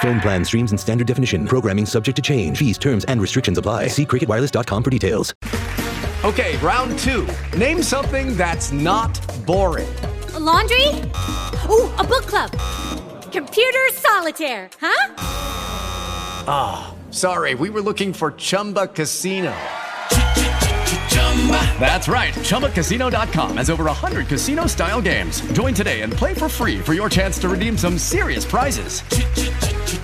Phone plan streams in standard definition. Programming subject to change. Fees, terms, and restrictions apply. See cricketwireless.com for details. Okay, round two. Name something that's not boring. A laundry? Ooh, a book club. Computer solitaire, huh? Ah, sorry, we were looking for Chumba Casino. That's right. ChumbaCasino.com has over 100 casino style games. Join today and play for free for your chance to redeem some serious prizes.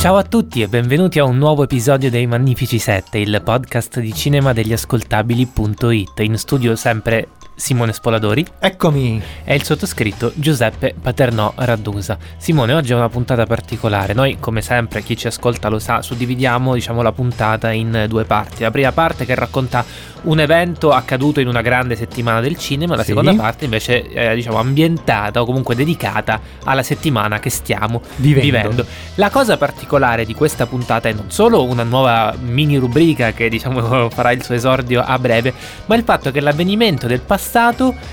Ciao a tutti e benvenuti a un nuovo episodio dei Magnifici 7, il podcast di cinema degli ascoltabili.it. In studio sempre Simone Spoladori Eccomi. e il sottoscritto Giuseppe Paternò Raddusa. Simone, oggi è una puntata particolare. Noi, come sempre, chi ci ascolta lo sa, suddividiamo diciamo, la puntata in due parti. La prima parte che racconta un evento accaduto in una grande settimana del cinema, la Sì. seconda parte invece è diciamo, ambientata o comunque dedicata alla settimana che stiamo Vivendo. vivendo. La cosa particolare di questa puntata è non solo una nuova mini rubrica che diciamo farà il suo esordio a breve, ma il fatto che l'avvenimento del passato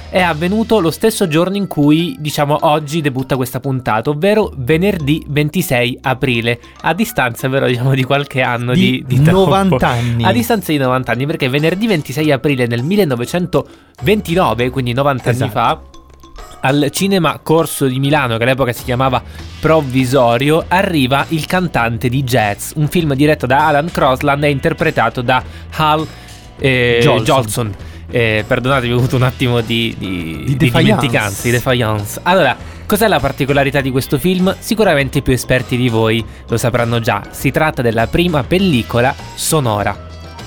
è avvenuto lo stesso giorno in cui diciamo oggi debutta questa puntata, ovvero venerdì 26 aprile, a distanza però diciamo di qualche anno di, Di tempo. 90 anni. A distanza di 90 anni, perché venerdì 26 aprile del 1929, quindi 90 anni Esatto. fa, al Cinema Corso di Milano, che all'epoca si chiamava Provvisorio, arriva Il cantante di jazz, un film diretto da Alan Crosland e interpretato da Hal eh, Jolson. Jolson. Eh, perdonatemi, ho avuto un attimo di, di, Di di dimenticanza, di defiance. Allora, cos'è la particolarità di questo film? Sicuramente i più esperti di voi lo sapranno già. Si tratta della prima pellicola sonora.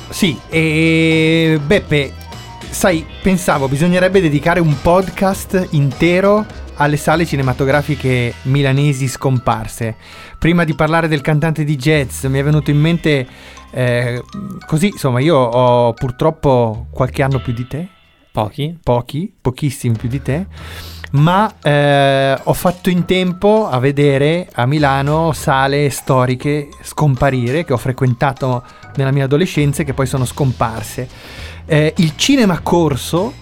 Sì, e Beppe, sai, pensavo bisognerebbe dedicare un podcast intero alle sale cinematografiche milanesi scomparse. Prima di parlare del cantante di jazz mi è venuto in mente eh, così, insomma, io ho purtroppo qualche anno più di te, Pochi? pochi, pochissimi più di te, ma eh, ho fatto in tempo a vedere a Milano sale storiche scomparire che ho frequentato nella mia adolescenza e che poi sono scomparse. Eh, il cinema corso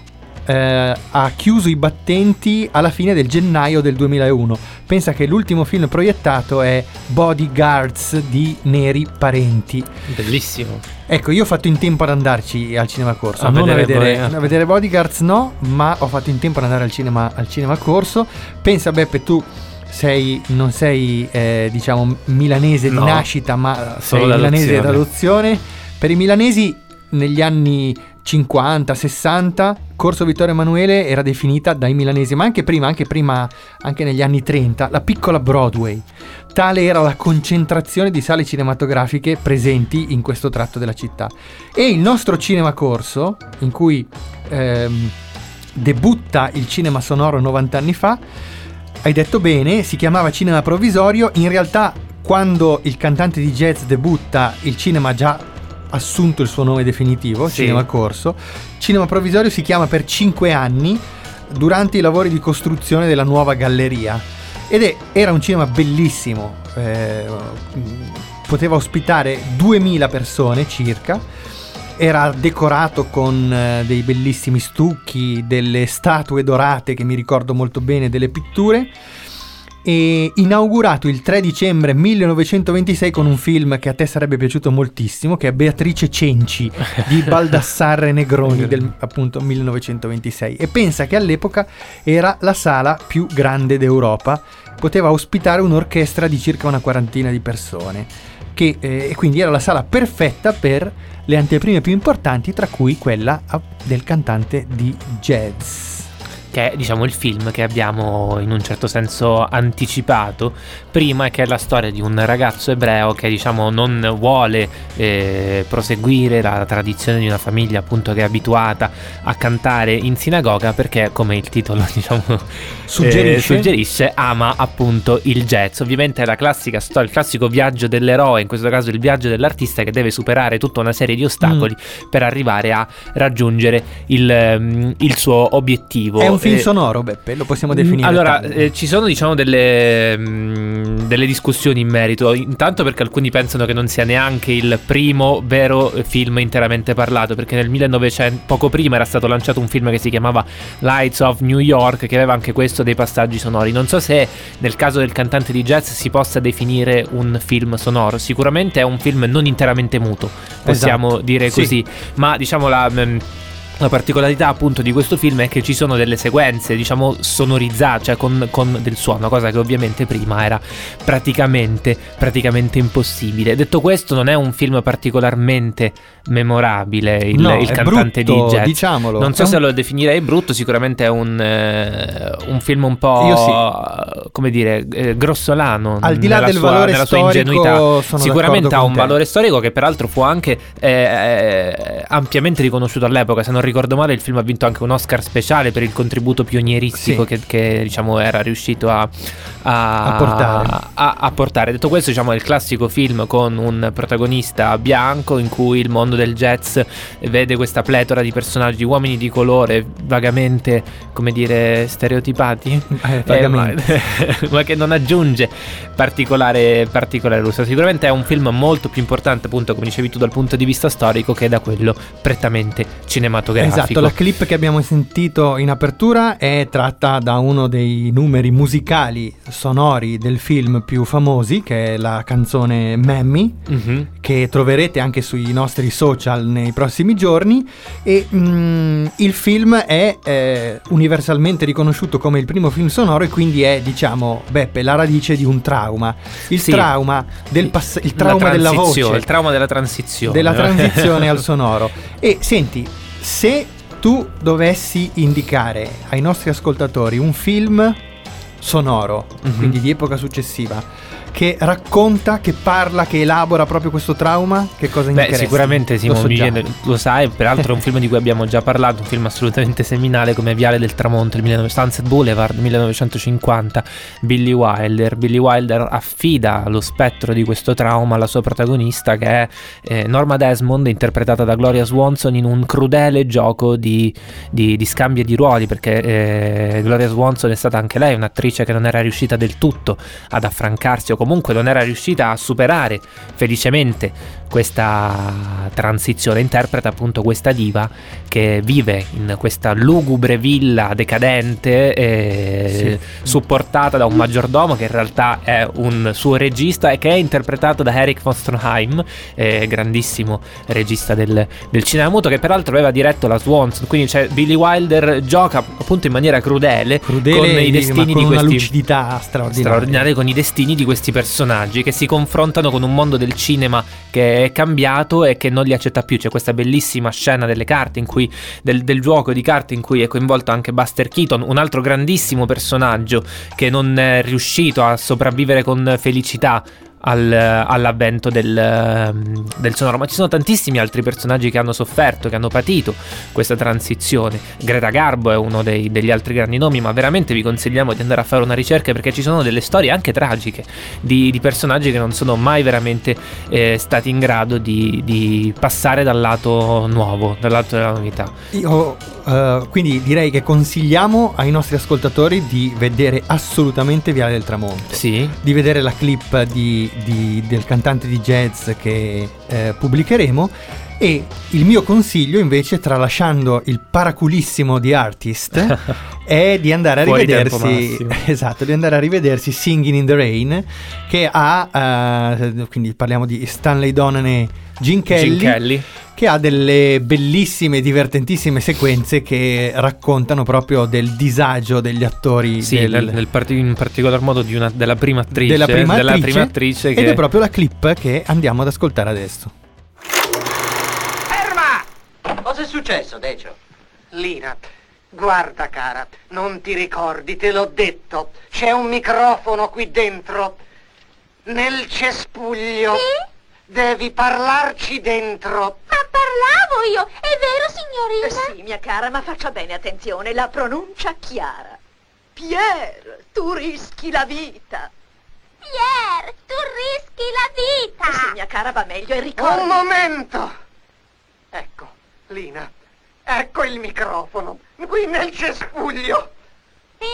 eh, ha chiuso i battenti alla fine del gennaio del 2001. Pensa che l'ultimo film proiettato è Bodyguards di Neri Parenti. Bellissimo. Ecco, io ho fatto in tempo ad andarci al cinema corso. A non vedere a, vedere, Body- a vedere Bodyguards no, ma ho fatto in tempo ad andare al cinema, al cinema corso. Pensa Beppe, tu sei, non sei eh, diciamo milanese No. di nascita, ma sei milanese d'adozione. Per i milanesi negli anni 50, 60, Corso Vittorio Emanuele era definita dai milanesi, ma anche prima, anche prima, anche negli anni 30, la piccola Broadway. Tale era la concentrazione di sale cinematografiche presenti in questo tratto della città. E il nostro cinema corso, in cui ehm, debutta il cinema sonoro 90 anni fa, hai detto bene, si chiamava cinema provvisorio, in realtà quando il cantante di jazz debutta il cinema già assunto il suo nome definitivo, Sì. cinema corso, cinema provvisorio si chiama per 5 anni durante i lavori di costruzione della nuova galleria. Ed è- era un cinema bellissimo, eh, poteva ospitare 2000 persone circa. Era decorato con eh, dei bellissimi stucchi, delle statue dorate che mi ricordo molto bene, delle pitture e inaugurato il 3 dicembre 1926 con un film che a te sarebbe piaciuto moltissimo, che è Beatrice Cenci di Baldassarre Negroni del appunto 1926 e pensa che all'epoca era la sala più grande d'Europa, poteva ospitare un'orchestra di circa una quarantina di persone che, eh, e quindi era la sala perfetta per le anteprime più importanti, tra cui quella ah, del cantante di jazz che è diciamo il film che abbiamo in un certo senso anticipato. Prima che è la storia di un ragazzo ebreo che diciamo non vuole eh, proseguire la tradizione di una famiglia appunto che è abituata a cantare in sinagoga perché come il titolo diciamo suggerisce, eh, suggerisce ama appunto il jazz. Ovviamente è la classica storia il classico viaggio dell'eroe in questo caso il viaggio dell'artista che deve superare tutta una serie di ostacoli mm. per arrivare a raggiungere il, mm, il suo obiettivo è un film eh, sonoro, Beppe, lo possiamo definire. Allora, eh, ci sono diciamo delle, mh, mm, delle, discussioni in merito. Intanto perché alcuni pensano che non sia neanche il primo vero film interamente parlato, perché nel 1900, poco prima era stato lanciato un film che si chiamava Lights of New York, che aveva anche questo dei passaggi sonori. Non so se nel caso del cantante di jazz si possa definire un film sonoro. Sicuramente è un film non interamente muto, possiamo esatto. dire così. Sì. Ma diciamo la... Mh, mm, la particolarità appunto di questo film è che ci sono delle sequenze, diciamo, sonorizzate, cioè con, con, del suono, cosa che ovviamente prima era praticamente, praticamente impossibile. Detto questo, non è un film particolarmente memorabile, il, no, il cantante brutto, di jazz. Diciamolo. Non so se lo definirei brutto, sicuramente è un, eh, un film un po', sì. come dire, eh, grossolano. Al di là del sua, valore storico, sicuramente ha un valore storico che peraltro fu anche eh, eh ampiamente riconosciuto all'epoca, se non ricordo male, il film ha vinto anche un Oscar speciale per il contributo pionieristico sì. che, che, diciamo era riuscito a, a, a, portare. a, portare. Detto questo, diciamo, è il classico film con un protagonista bianco in cui il mondo del jazz vede questa pletora di personaggi, uomini di colore, vagamente, come dire, stereotipati, eh, vagamente. Eh, ma, ma, che non aggiunge particolare, particolare lustro. Sicuramente è un film molto più importante, appunto, come dicevi tu, dal punto di vista storico che da quello prettamente cinematografico cinematografico. Esatto, la clip che abbiamo sentito in apertura è tratta da uno dei numeri musicali sonori del film più famosi, che è la canzone Mammy, mm-hmm. che troverete anche sui nostri social nei prossimi giorni. E mm, il film è eh, universalmente riconosciuto come il primo film sonoro e quindi è, diciamo, Beppe, la radice di un trauma. Il sì. trauma, del pass- il trauma della voce. Il trauma della transizione. Della transizione al sonoro. E senti, se tu dovessi indicare ai nostri ascoltatori un film sonoro, mm-hmm. quindi di epoca successiva, che racconta, che parla, che elabora proprio questo trauma? Che cosa Beh, sicuramente Simone lo, so lo sai, peraltro è un film di cui abbiamo già parlato, un film assolutamente seminale come Viale del Tramonto, il 19... Sunset Boulevard 1950, Billy Wilder. Billy Wilder affida lo spettro di questo trauma alla sua protagonista che è eh, Norma Desmond, interpretata da Gloria Swanson in un crudele gioco di, di, di scambi e di ruoli, perché eh, Gloria Swanson è stata anche lei un'attrice che non era riuscita del tutto ad affrancarsi o comunque comunque non era riuscita a superare felicemente questa transizione, interpreta appunto questa diva che vive in questa lugubre villa decadente eh, sì. supportata da un maggiordomo che in realtà è un suo regista e che è interpretato da Eric von Stroheim, eh, grandissimo regista del, del, cinema muto che peraltro aveva diretto la Swans, quindi c'è Billy Wilder gioca appunto in maniera crudele, crudele con i destini con di questi una lucidità straordinaria. straordinaria con i destini di questi personaggi che si confrontano con un mondo del cinema che è cambiato e che non li accetta più. C'è questa bellissima scena delle carte in cui, del, del gioco di carte in cui è coinvolto anche Buster Keaton, un altro grandissimo personaggio che non è riuscito a sopravvivere con felicità al, all'avvento del, del, sonoro, ma ci sono tantissimi altri personaggi che hanno sofferto, che hanno patito questa transizione. Greta Garbo è uno dei, degli altri grandi nomi, ma veramente vi consigliamo di andare a fare una ricerca perché ci sono delle storie anche tragiche di, di personaggi che non sono mai veramente eh, stati in grado di, di, passare dal lato nuovo, dal lato della novità. Io eh, quindi direi che consigliamo ai nostri ascoltatori di vedere assolutamente Viale del Tramonto. Sì. Di vedere la clip di- di- del cantante di jazz che eh, pubblicheremo. E il mio consiglio invece, tralasciando il paraculissimo di Artist, è di andare a rivedersi esatto, di andare a rivedersi Singing in the Rain, che ha eh, quindi parliamo di Stanley Donen e Gene Kelly, Gene Kelly. che ha delle bellissime, divertentissime sequenze che raccontano proprio del disagio degli attori Sì, del- del- parti- in particolar modo di una- della prima attrice. della prima della attrice, prima attrice che ed è proprio la clip che andiamo ad ascoltare adesso. Ferma! Cosa è successo, Decio? Lina, guarda cara, non ti ricordi, te l'ho detto. C'è un microfono qui dentro. Nel cespuglio. Devi parlarci dentro. Ma parlavo io, è vero signorina? Eh sì, mia cara, ma faccia bene attenzione, la pronuncia chiara. Pierre, tu rischi la vita. Pierre, tu rischi la vita! Eh sì, mia cara, va meglio e ricordi... Un momento! Ecco, Lina, ecco il microfono, qui nel cespuglio. Sì?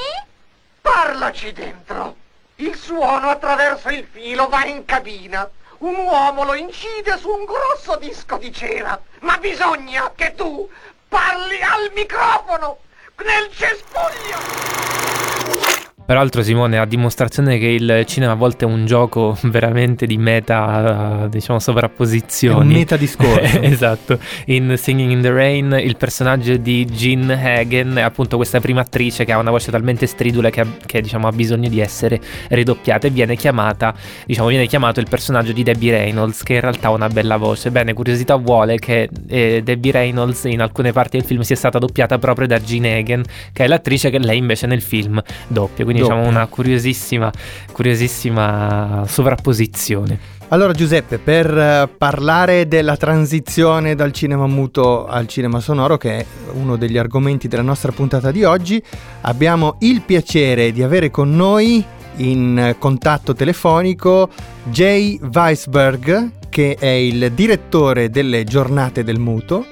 Parlaci dentro. Il suono attraverso il filo va in cabina. Un uomo lo incide su un grosso disco di cera. Ma bisogna che tu parli al microfono nel cespuglio. Peraltro Simone a dimostrazione che il cinema a volte è un gioco veramente di meta, diciamo, sovrapposizioni. È un metadiscorso. esatto. In Singing in the Rain il personaggio di Jean Hagen è appunto questa prima attrice che ha una voce talmente stridula che, ha, che, diciamo, ha bisogno di essere ridoppiata e viene chiamata, diciamo, viene chiamato il personaggio di Debbie Reynolds che in realtà ha una bella voce. Bene, curiosità vuole che eh, Debbie Reynolds in alcune parti del film sia stata doppiata proprio da Jean Hagen, che è l'attrice che lei invece nel film doppia. Quindi diciamo Doppia. una curiosissima, curiosissima sovrapposizione. Allora Giuseppe, per eh, parlare della transizione dal cinema muto al cinema sonoro, che è uno degli argomenti della nostra puntata di oggi, abbiamo il piacere di avere con noi in contatto telefonico Jay Weisberg, che è il direttore delle giornate del muto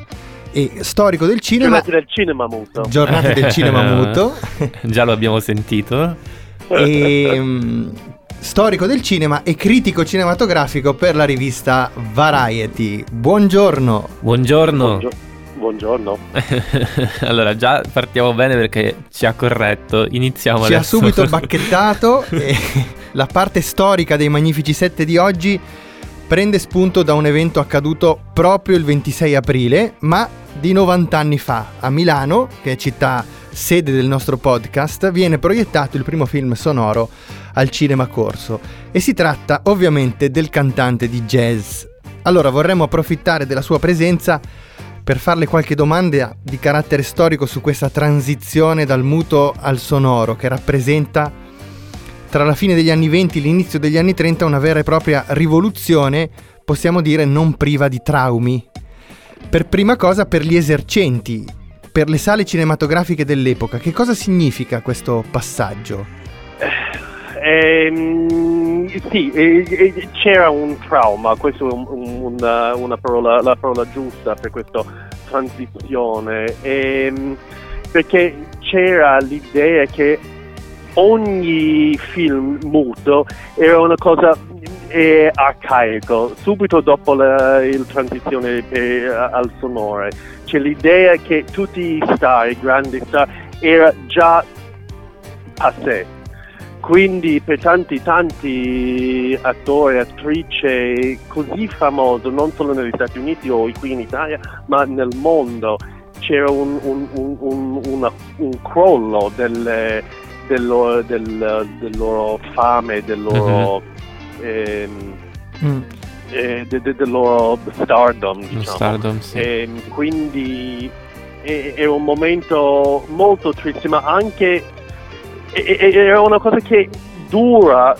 e storico del cinema. Giornate del cinema muto. Giornate del cinema muto. Già lo abbiamo sentito. e mm, storico del cinema e critico cinematografico per la rivista Variety. Buongiorno. Buongiorno. Buongio- Buongiorno. allora, già partiamo bene perché ci ha corretto. Iniziamo Ci ha adesso. subito bacchettato e la parte storica dei Magnifici 7 di oggi prende spunto da un evento accaduto proprio il 26 aprile, ma di 90 anni fa, a Milano, che è città sede del nostro podcast, viene proiettato il primo film sonoro al Cinema Corso e si tratta ovviamente del cantante di jazz. Allora vorremmo approfittare della sua presenza per farle qualche domanda di carattere storico su questa transizione dal muto al sonoro che rappresenta tra la fine degli anni 20 e l'inizio degli anni 30 una vera e propria rivoluzione, possiamo dire non priva di traumi. Per prima cosa per gli esercenti, per le sale cinematografiche dell'epoca, che cosa significa questo passaggio? Ehm, sì, eh, eh, c'era un trauma, questa è un- un- una, parola, la parola giusta per questa transizione, ehm, perché c'era l'idea che ogni film muto era una cosa eh, arcaico, subito dopo la transizione eh, al sonore. C'è l'idea che tutti i star, i grandi star, era già passé. Quindi per tanti tanti attori, attrici così famosi, non solo negli Stati Uniti o qui in Italia, ma nel mondo, c'era un, un, un, un, crollo del, del loro, del, del loro fame, del loro, ehm, Mm. eh, de- de- del loro stardom, diciamo. Stardom, sì. E quindi è, è un momento molto triste, ma anche è, è- è una cosa che dura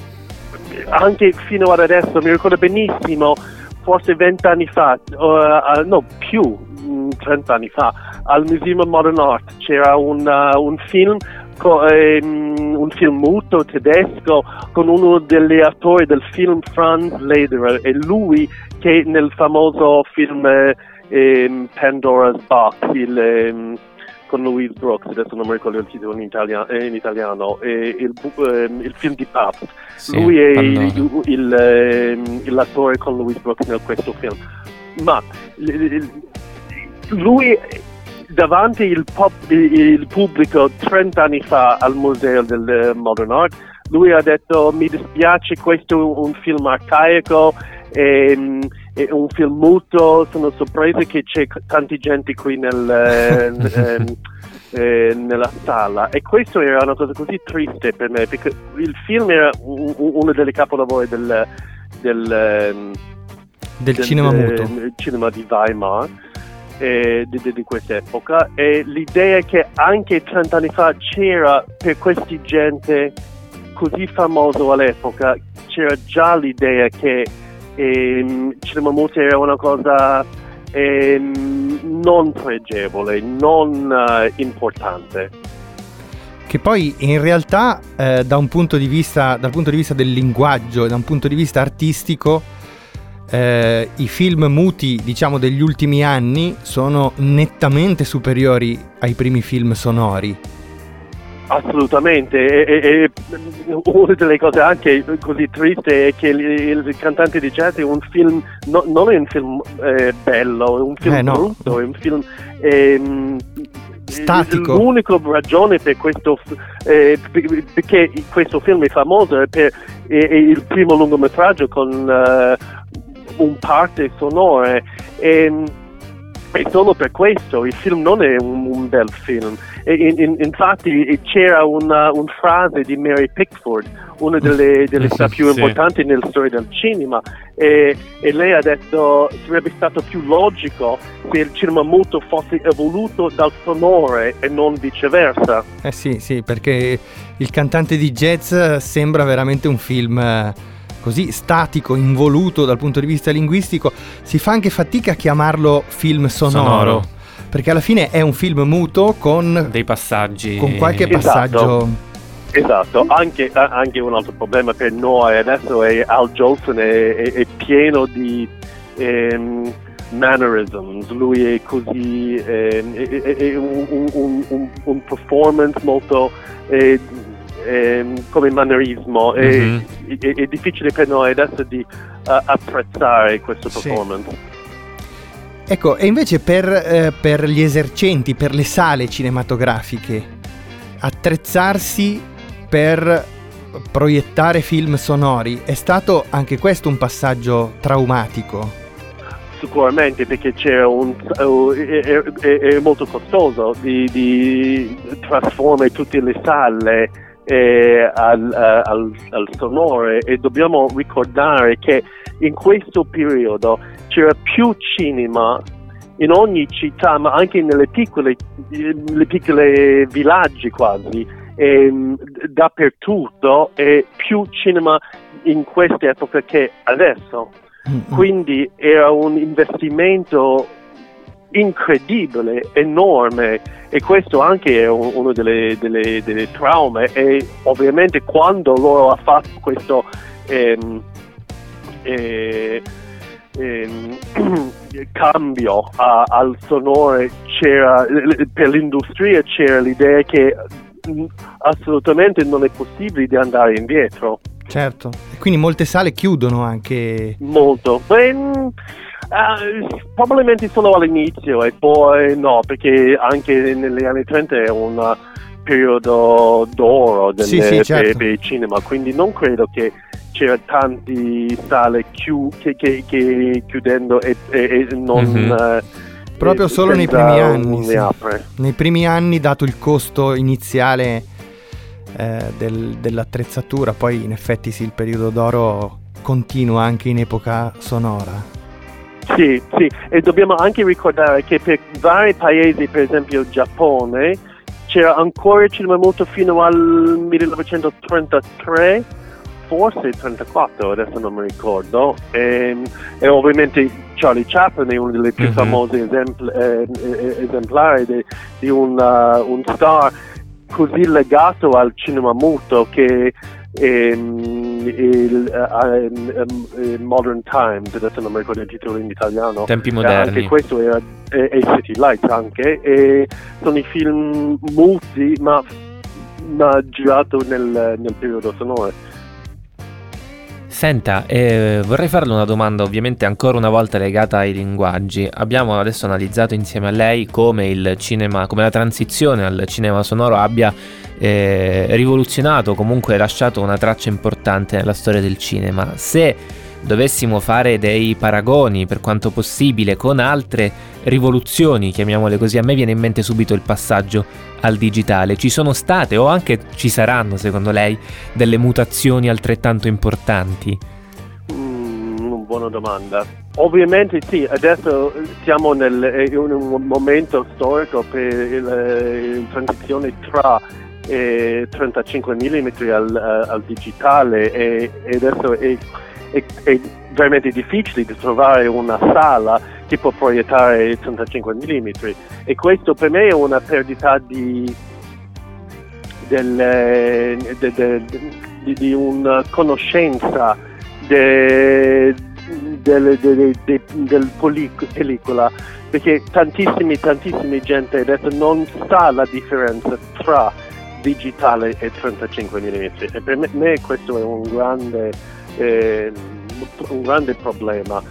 anche fino ad adesso. Mi ricordo benissimo, forse vent'anni fa, uh, uh, no più, mm, 30 anni fa, al Museum of Modern Art c'era un, uh, un film. Co- ehm, un film muto tedesco con uno degli attori del film Franz Lederer e lui che nel famoso film eh, ehm, Pandora's Box, il, ehm, con Louise Brooks, adesso non mi ricordo il titolo in, italia- eh, in italiano, eh, il, ehm, il film di Pabst. Sì, Lui è il- il, ehm, l'attore con Louise Brooks in questo film. Ma lui davanti il, pub- il pubblico 30 anni fa al Museo del eh, Modern Art, lui ha detto mi dispiace, questo è un film arcaico, ehm, è un film muto, sono sorpreso che c'è tanta gente qui nel, eh, ehm, eh, nella sala. E questo era una cosa così triste per me perché il film era uno delle capolavori del, del, ehm, Del cinema muto. cinema di Weimar eh, di, di- quest'epoca e l'idea che anche 30 anni fa c'era per questa gente così famoso all'epoca c'era già l'idea che ehm, cinema muto era una cosa ehm, non pregevole, non eh, importante. Che poi in realtà eh, da un punto vista, dal punto di vista del linguaggio, da un punto di vista artistico, eh, i film muti, diciamo, degli ultimi anni sono nettamente superiori ai primi film sonori. Assolutamente, e, e- e una delle cose anche così triste è che il, il cantante di jazz è un film, no- non è un film eh, bello, è un film Eh, no. brutto, è un film ehm, Statico. L'unica ragione per questo, eh, per- perché questo film è famoso è per è, è il primo lungometraggio con eh, un parte sonore e, e solo per questo il film non è un, un bel film. E in- in- infatti c'era una, una frase di Mary Pickford, una delle, delle star più Sì. importanti nella storia del cinema, e, e lei ha detto sarebbe stato più logico se il cinema muto fosse evoluto dal sonore e non viceversa. Eh sì, sì, perché il cantante di jazz sembra veramente un film eh, così statico, involuto dal punto di vista linguistico. Si fa anche fatica a chiamarlo film sonoro. Sonoro. Perché alla fine è un film muto con, Dei passaggi. con qualche Esatto. passaggio. Esatto, anche, anche un altro problema per noi adesso è Al Jolson è, è- è pieno di ehm, mannerisms, lui è così, ehm, è, è- è un, un- un- un performance molto eh, ehm, come mannerismo, è- Mhm. è, è difficile per noi adesso di eh, apprezzare questo Sì. performance. Ecco, e invece per, eh, per gli esercenti, per le sale cinematografiche, attrezzarsi per proiettare film sonori è stato anche questo un passaggio traumatico. Sicuramente perché c'era un uh, è, è- è- è molto costoso di, di trasformare tutte le sale eh, al, al- al sonore e dobbiamo ricordare che in questo periodo c'era più cinema in ogni città ma anche nelle piccole, le piccole villaggi quasi ehm, dappertutto e più cinema in questa epoca che adesso. Quindi era un investimento incredibile, enorme e questo anche è un- uno delle, delle, delle traume e ovviamente quando loro ha fatto questo ehm, eh, ehm, cambio a- al sonore c'era per l'industria c'era l'idea che mm, assolutamente non è possibile di andare indietro Certo. E quindi molte sale chiudono anche. Molto. Beh, eh, probabilmente solo all'inizio e poi no, perché anche negli anni 30 è un periodo d'oro del, Sì, sì, certo. per, il cinema, quindi non credo che c'era tanti sale chiu- che, che- che chiudendo e, e- e non... Mhm. eh, Proprio solo nei primi anni. sì. Nei primi anni, dato il costo iniziale eh, del- dell'attrezzatura, poi in effetti sì, il periodo d'oro continua anche in epoca sonora. Sì, sì, e dobbiamo anche ricordare che per vari paesi, per esempio il Giappone, c'era ancora il cinema muto fino al 1933, forse 34, adesso non mi ricordo, e, e ovviamente Charlie Chaplin è uno dei più Mhm. famosi esempl- eh, eh, esemplari di, di un, uh, un star così legato al cinema muto che ehm, il uh, um, um, Modern Times, adesso non mi ricordo il titolo in italiano. Tempi Eh, moderni. Anche questo era, e, e City Lights anche, e sono i film muti ma, ma girato nel, nel periodo sonoro. Senta, eh, vorrei farle una domanda ovviamente ancora una volta legata ai linguaggi. Abbiamo adesso analizzato insieme a lei come il cinema, come la transizione al cinema sonoro abbia eh, rivoluzionato, comunque lasciato una traccia importante nella storia del cinema. Se dovessimo fare dei paragoni per quanto possibile con altre rivoluzioni, chiamiamole così, a me viene in mente subito il passaggio al digitale. Ci sono state o anche ci saranno, secondo lei, delle mutazioni altrettanto importanti? Mm, buona domanda. Ovviamente sì, adesso siamo nel, eh, in un momento storico per il, eh, la transizione tra eh, 35 mm al, eh, al digitale e, e adesso è, è- è veramente difficile di trovare una sala che può proiettare 35 mm e questo per me è una perdita di, del, eh, de- de- di, di una conoscenza de- del, de- de- del poli- pellicola perché tantissimi tantissimi gente adesso non sa la differenza tra digitale e 35 mm e per me questo è un grande eh, un grande problema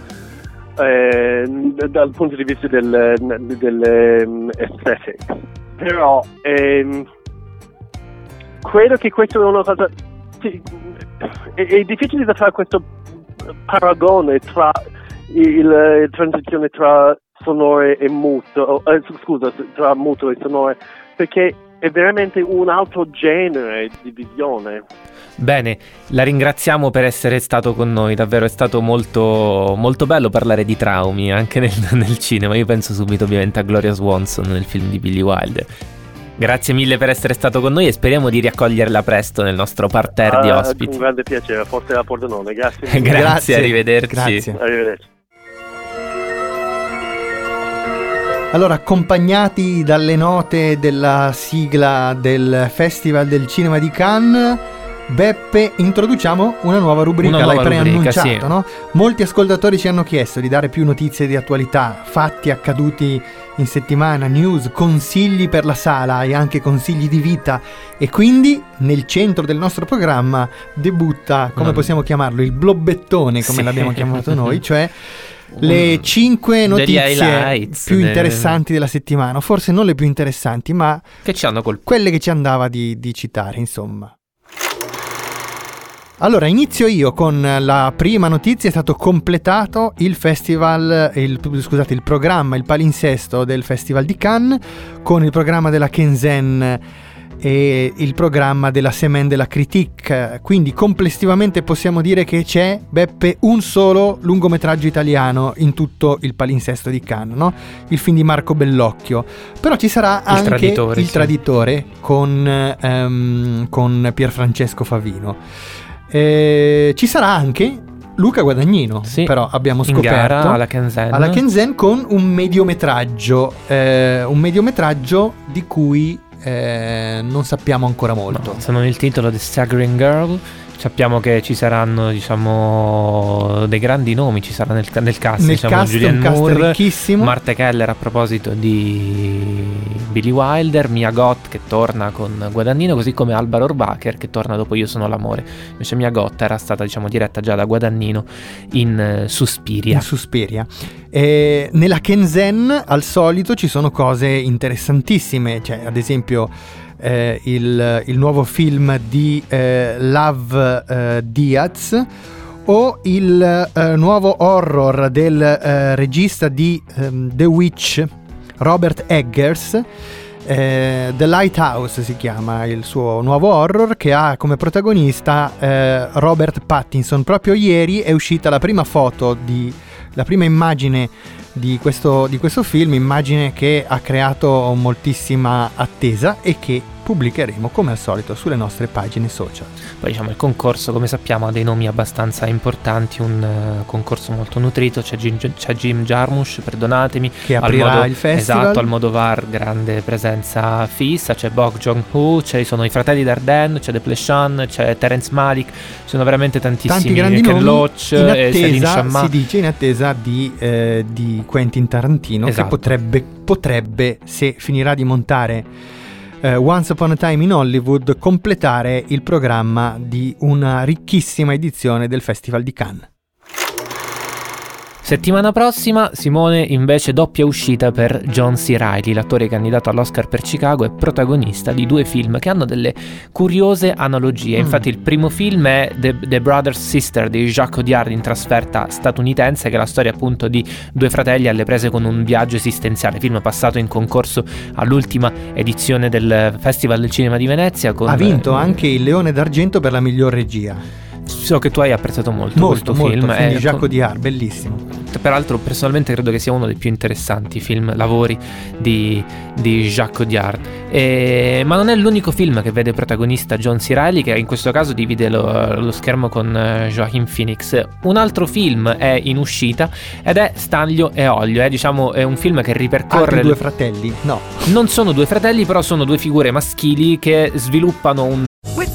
eh, dal punto di vista del, del ehm, aesthetics però ehm, credo che questo è una cosa sì, è, è difficile da fare questo paragone tra la transizione tra sonore e muto eh, scusa tra muto e sonore perché è veramente un altro genere di visione Bene, la ringraziamo per essere stato con noi, davvero è stato molto, molto bello parlare di traumi anche nel, nel cinema. Io penso subito ovviamente a Gloria Swanson nel film di Billy Wilder. Grazie mille per essere stato con noi e speriamo di riaccoglierla presto nel nostro parterre di Ah, ospiti. un grande piacere forse a Pordenone grazie Grazie, Grazie, arrivederci. grazie. arrivederci Allora, accompagnati dalle note della sigla del Festival del Cinema di Cannes, Beppe, introduciamo una nuova rubrica, Una nuova l'hai rubrica, preannunciato, sì. no? Molti ascoltatori ci hanno chiesto di dare più notizie di attualità, fatti accaduti in settimana, news, consigli per la sala e anche consigli di vita e quindi nel centro del nostro programma debutta, come possiamo chiamarlo, il blobbettone, come Sì. l'abbiamo chiamato noi, cioè le Un- cinque degli notizie highlights, più interessanti della settimana, forse non le più interessanti, ma Che quelle che ci andava di, di citare, insomma. Allora, inizio io con la prima notizia, è stato completato il festival, il, scusate, il programma, il palinsesto del Festival di Cannes con il programma della Kenzen e il programma della de la Critique, quindi complessivamente possiamo dire che c'è, Beppe, un solo lungometraggio italiano in tutto il palinsesto di Cannes, no? il film di Marco Bellocchio, però ci sarà anche Traditore, il sì. traditore con, ehm, con Pierfrancesco Favino. Eh, ci sarà anche Luca Guadagnino, Sì, però abbiamo scoperto gara alla Kenzen. alla Kenzen con un mediometraggio, eh, un mediometraggio di cui eh, non sappiamo ancora molto. No, se non il titolo The Staggering Girl. Sappiamo che ci saranno, diciamo, dei grandi nomi, ci sarà nel, nel cast, Nel diciamo, cast cast Moore, ricchissimo. Marta Keller a proposito di Billy Wilder, Mia Gott che torna con Guadagnino, così come Alba Rohrwacher che torna dopo Io sono l'amore. Invece Mia Gott era stata, diciamo, diretta già da Guadagnino in eh, Suspiria. in Suspiria. E nella Kenzen, al solito, ci sono cose interessantissime, cioè ad esempio eh, il, il nuovo film di eh, Love eh, Diaz o il eh, nuovo horror del eh, regista di ehm, The Witch, Robert Eggers. eh, The Lighthouse si chiama il suo nuovo horror che ha come protagonista Robert Pattinson. Proprio ieri è uscita la prima foto di la prima immagine di questo, di questo film, immagine che ha creato moltissima attesa e che pubblicheremo come al solito sulle nostre pagine social. Poi diciamo il concorso, come sappiamo, ha dei nomi abbastanza importanti, un uh, concorso molto nutrito, c'è Jim, c'è Jim Jarmusch, perdonatemi, che aprirà modo, il festival. Esatto, al Modovar grande presenza fissa, c'è Bok Jong-ho, ci sono i fratelli Dardenne, c'è The Pleshan, c'è Terence Malik, ci sono veramente tantissimi Tanti grandi Ken nomi Loach, in e Céline attesa, si dice in attesa di, eh, di Quentin Tarantino Esatto. che potrebbe, potrebbe, se finirà di montare eh, Once Upon a Time in Hollywood, completare il programma di una ricchissima edizione del Festival di Cannes. Settimana prossima, Simone invece doppia uscita per John C. Reilly, l'attore candidato all'Oscar per Chicago e protagonista di due film che hanno delle curiose analogie. Mm. Infatti il primo film è The, The Brother's Sister di Jacques Audiard in trasferta statunitense, che è la storia appunto di due fratelli alle prese con un viaggio esistenziale, film passato in concorso all'ultima edizione del Festival del Cinema di Venezia. Con, Ha vinto anche il Leone d'Argento per la miglior regia. So che tu hai apprezzato molto, Molto, questo molto, film. di Jacques Audiard, bellissimo. Peraltro, personalmente credo che sia uno dei più interessanti film, lavori di, di Jacques Audiard. E- ma non è l'unico film che vede protagonista John C. Reilly, che in questo caso divide lo, lo schermo con eh, Joaquin Phoenix. Un altro film è in uscita ed è Stanlio e Olio. È, diciamo, è un film che ripercorre. Altri due fratelli? No. non sono due fratelli, però sono due figure maschili che sviluppano un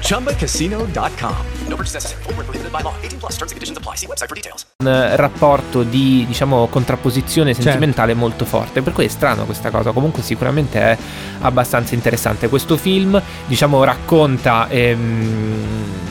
ChumbaCasino.com. No purchase necessary. Void where prohibited by law. 18 plus terms and conditions apply. See website for details. un eh, rapporto di diciamo contrapposizione sentimentale molto forte per cui è strano questa cosa comunque sicuramente è abbastanza interessante questo film diciamo racconta ehm,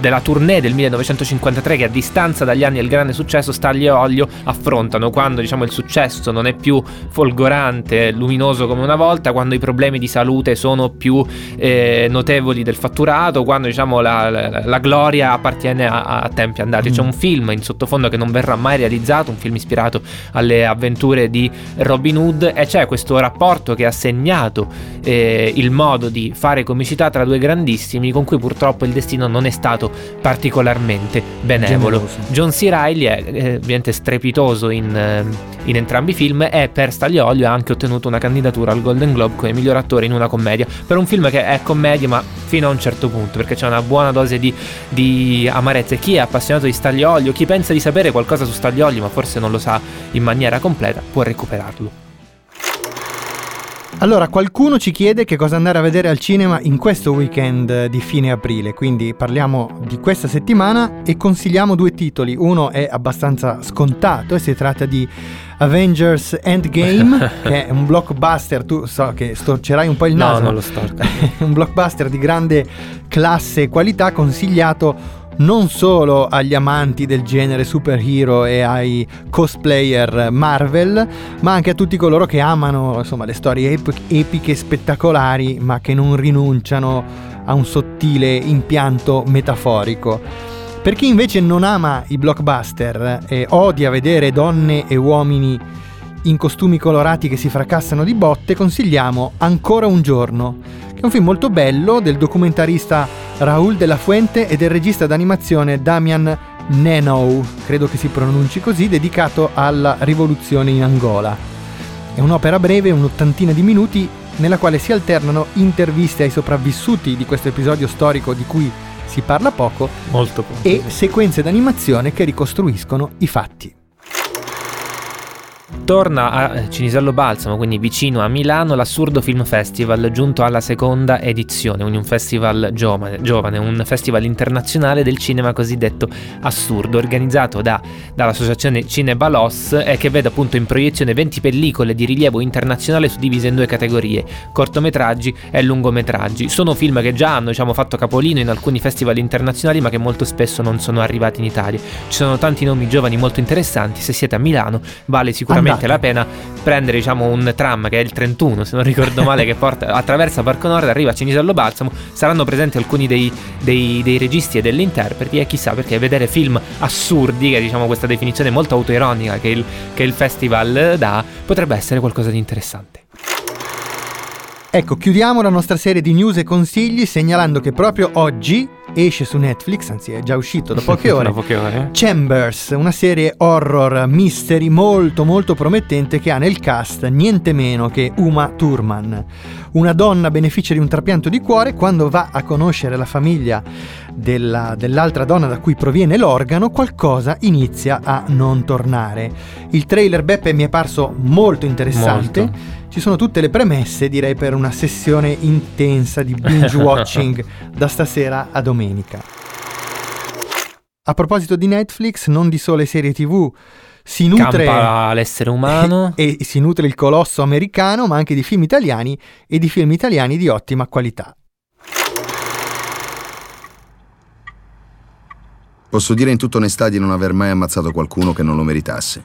della tournée del 1953 che a distanza dagli anni del grande successo Stagli e Olio affrontano quando diciamo il successo non è più folgorante, luminoso come una volta, quando i problemi di salute sono più eh, notevoli del fatturato, quando diciamo la, la- la gloria appartiene a, a tempi andati. C'è un film in sottofondo che non verrà mai realizzato, un film ispirato alle avventure di Robin Hood e c'è questo rapporto che ha segnato eh, il modo di fare comicità tra due grandissimi con cui purtroppo il destino non è stato particolarmente benevolo. Generoso. John C. Reilly è eh, ovviamente strepitoso in, eh, in entrambi i film e per Stagliolio ha anche ottenuto una candidatura al Golden Globe come miglior attore in una commedia per un film che è commedia ma fino a un certo punto perché c'è una buona dose di, di amarezza chi è appassionato di Stagliolio chi pensa di sapere qualcosa su Stagliolio ma forse non lo sa in maniera completa può recuperarlo Allora, qualcuno ci chiede che cosa andare a vedere al cinema in questo weekend eh, di fine aprile, quindi parliamo di questa settimana e consigliamo due titoli. Uno è abbastanza scontato e si tratta di Avengers Endgame, che è un blockbuster, tu so che storcerai un po' il No, naso. non lo storco. un blockbuster di grande classe e qualità consigliato non solo agli amanti del genere superhero e ai cosplayer Marvel, ma anche a tutti coloro che amano insomma, le storie ep- epiche e spettacolari, ma che non rinunciano a un sottile impianto metaforico. Per chi invece non ama i blockbuster e odia vedere donne e uomini in costumi colorati che si fracassano di botte, consigliamo Ancora un giorno, che è un film molto bello del documentarista Raúl de la Fuente e del regista d'animazione Damian Nenou, credo che si pronunci così, dedicato alla rivoluzione in Angola. È un'opera breve, un'ottantina di minuti, nella quale si alternano interviste ai sopravvissuti di questo episodio storico di cui si parla poco molto poco e sequenze d'animazione che ricostruiscono i fatti. Torna a Cinisello Balsamo, quindi vicino a Milano, l'Assurdo Film Festival, giunto alla seconda edizione, un festival giovane, giovane un festival internazionale del cinema cosiddetto assurdo, organizzato da, dall'associazione Cinebalos e che vede appunto in proiezione 20 pellicole di rilievo internazionale suddivise in due categorie, cortometraggi e lungometraggi. Sono film che già hanno diciamo, fatto capolino in alcuni festival internazionali ma che molto spesso non sono arrivati in Italia. Ci sono tanti nomi giovani molto interessanti, se siete a Milano vale sicuramente Andate. la pena prendere diciamo, un tram che è il 31 se non ricordo male che porta, attraversa Parco Nord arriva a Cinisello Balsamo saranno presenti alcuni dei, dei, dei, registi e degli interpreti e chissà perché vedere film assurdi che è diciamo questa definizione molto autoironica che il, che il festival dà potrebbe essere qualcosa di interessante Ecco, chiudiamo la nostra serie di news e consigli segnalando che proprio oggi esce su Netflix, anzi è già uscito da poche ore, da poche ore. Chambers, una serie horror mystery molto molto promettente che ha nel cast niente meno che Uma Thurman. Una donna beneficia di un trapianto di cuore quando va a conoscere la famiglia della, dell'altra donna da cui proviene l'organo, qualcosa inizia a non tornare. Il trailer Beppe mi è parso molto interessante. Molto ci sono tutte le premesse, direi, per una sessione intensa di binge watching da stasera a domenica. A proposito di Netflix, non di sole serie TV, si nutre Campa l'essere umano e, e si nutre il colosso americano, ma anche di film italiani e di film italiani di ottima qualità. Posso dire in tutta onestà di non aver mai ammazzato qualcuno che non lo meritasse.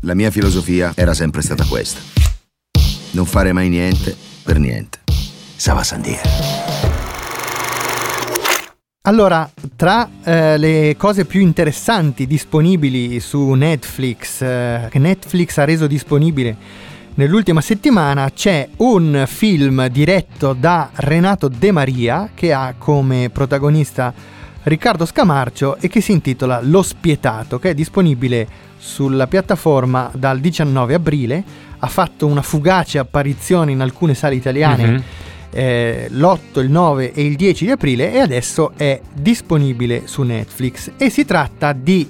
La mia filosofia era sempre stata questa. Non fare mai niente per niente. Sava Sandia. Allora, tra eh, le cose più interessanti disponibili su Netflix, eh, che Netflix ha reso disponibile nell'ultima settimana, c'è un film diretto da Renato De Maria che ha come protagonista Riccardo Scamarcio e che si intitola Lo Spietato, che è disponibile sulla piattaforma dal 19 aprile, ha fatto una fugace apparizione in alcune sale italiane mm-hmm. eh, l'8, il 9 e il 10 di aprile e adesso è disponibile su Netflix. E si tratta di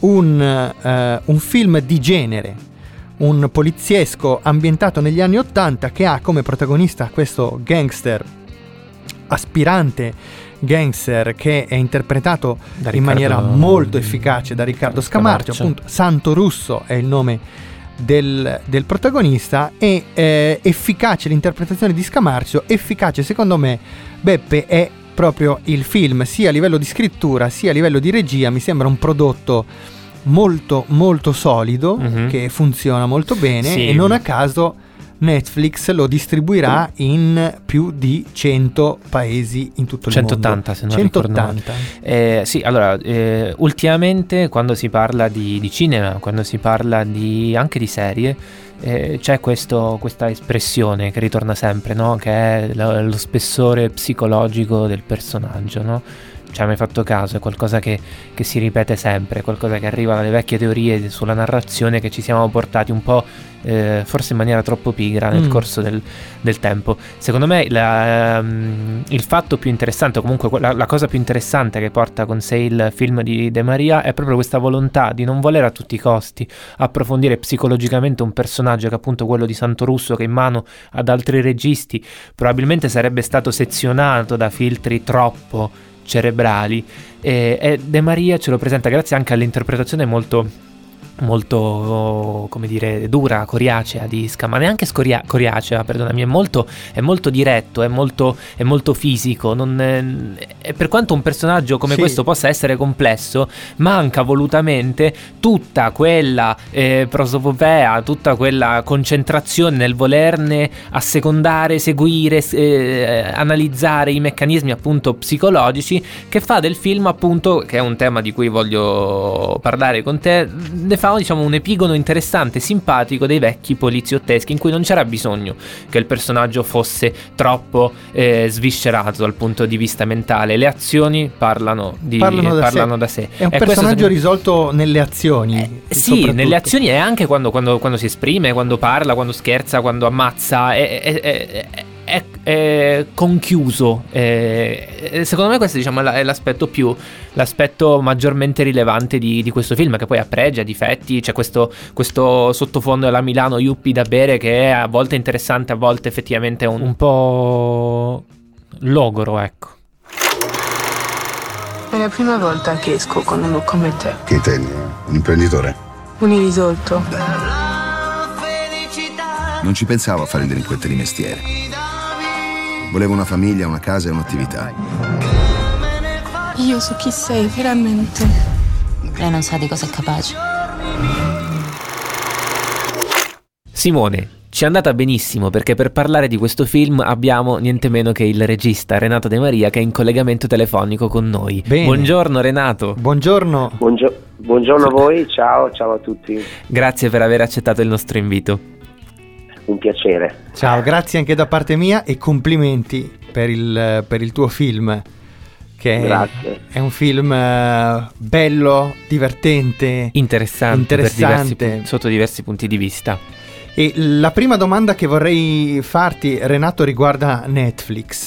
un, eh, un film di genere, un poliziesco ambientato negli anni 80 che ha come protagonista questo gangster aspirante gangster che è interpretato da in maniera molto efficace da Riccardo Scamarcio, appunto Santo Russo è il nome del, del protagonista e eh, efficace l'interpretazione di Scamarcio, efficace secondo me Beppe è proprio il film sia a livello di scrittura sia a livello di regia mi sembra un prodotto molto molto solido mm-hmm. che funziona molto bene sì. e non a caso Netflix lo distribuirà in più di 100 paesi in tutto il 180, mondo. se non 180 eh, sì, allora, eh, ultimamente quando si parla di, di, cinema, quando si parla di, anche di serie, eh, c'è questo, questa espressione che ritorna sempre, no? che è lo, lo spessore psicologico del personaggio. No? Ci hai mai fatto caso, è qualcosa che, che, si ripete sempre, qualcosa che arriva dalle vecchie teorie sulla narrazione che ci siamo portati un po', eh, forse in maniera troppo pigra nel mm. corso del, del, tempo. Secondo me la, um, il fatto più interessante, o comunque la, la, cosa più interessante che porta con sé il film di De Maria è proprio questa volontà di non voler a tutti i costi approfondire psicologicamente un personaggio che è appunto quello di Santo Russo che in mano ad altri registi probabilmente sarebbe stato sezionato da filtri troppo cerebrali. E, e De Maria ce lo presenta grazie anche all'interpretazione molto molto, come dire, dura, coriacea di Scama, neanche scoria- coriacea, perdonami, è molto, è molto diretto, è molto, è molto fisico, non, è, per quanto un personaggio come sì. questo possa essere complesso, manca volutamente tutta quella eh, prosopopea, tutta quella concentrazione nel volerne assecondare, seguire, eh, analizzare i meccanismi appunto psicologici che fa del film appunto, che è un tema di cui voglio parlare con te, ne fa diciamo un epigono interessante, simpatico dei vecchi poliziotteschi in cui non c'era bisogno che il personaggio fosse troppo eh, sviscerato dal punto di vista mentale. Le azioni parlano, di, parlano, da, parlano sé. da, sé. È un e personaggio risolto nelle azioni. Eh, sì, nelle azioni e anche quando, quando, quando, si esprime, quando parla, quando scherza, quando ammazza. È, è, è, è, è conchiuso. Eh, secondo me questo diciamo, è è l'aspetto più l'aspetto maggiormente rilevante di, di questo film, che poi ha pregi, ha difetti, c'è questo, questo sottofondo della Milano Yuppie da bere che è a volte interessante, a volte effettivamente un, un po' logoro, ecco. È la prima volta che esco con uno come te. Che intendi? Un imprenditore? Un irrisolto. Non ci pensavo a fare il delinquente di mestiere. Volevo una famiglia, una casa e un'attività. Io so chi sei veramente. Lei non sa di cosa è capace. Simone, ci è andata benissimo perché per parlare di questo film abbiamo niente meno che il regista Renato De Maria che è in collegamento telefonico con noi. Bene. Buongiorno Renato. Buongiorno. Buongio- buongiorno a voi, ciao, ciao a tutti. Grazie per aver accettato il nostro invito. Un piacere. Ciao, grazie anche da parte mia e complimenti per il, per il tuo film. Che è- Grazie. è un film eh, bello, divertente, Interessante, per diversi interessante. pu- sotto diversi punti di vista. E la prima domanda che vorrei farti, Renato, riguarda Netflix.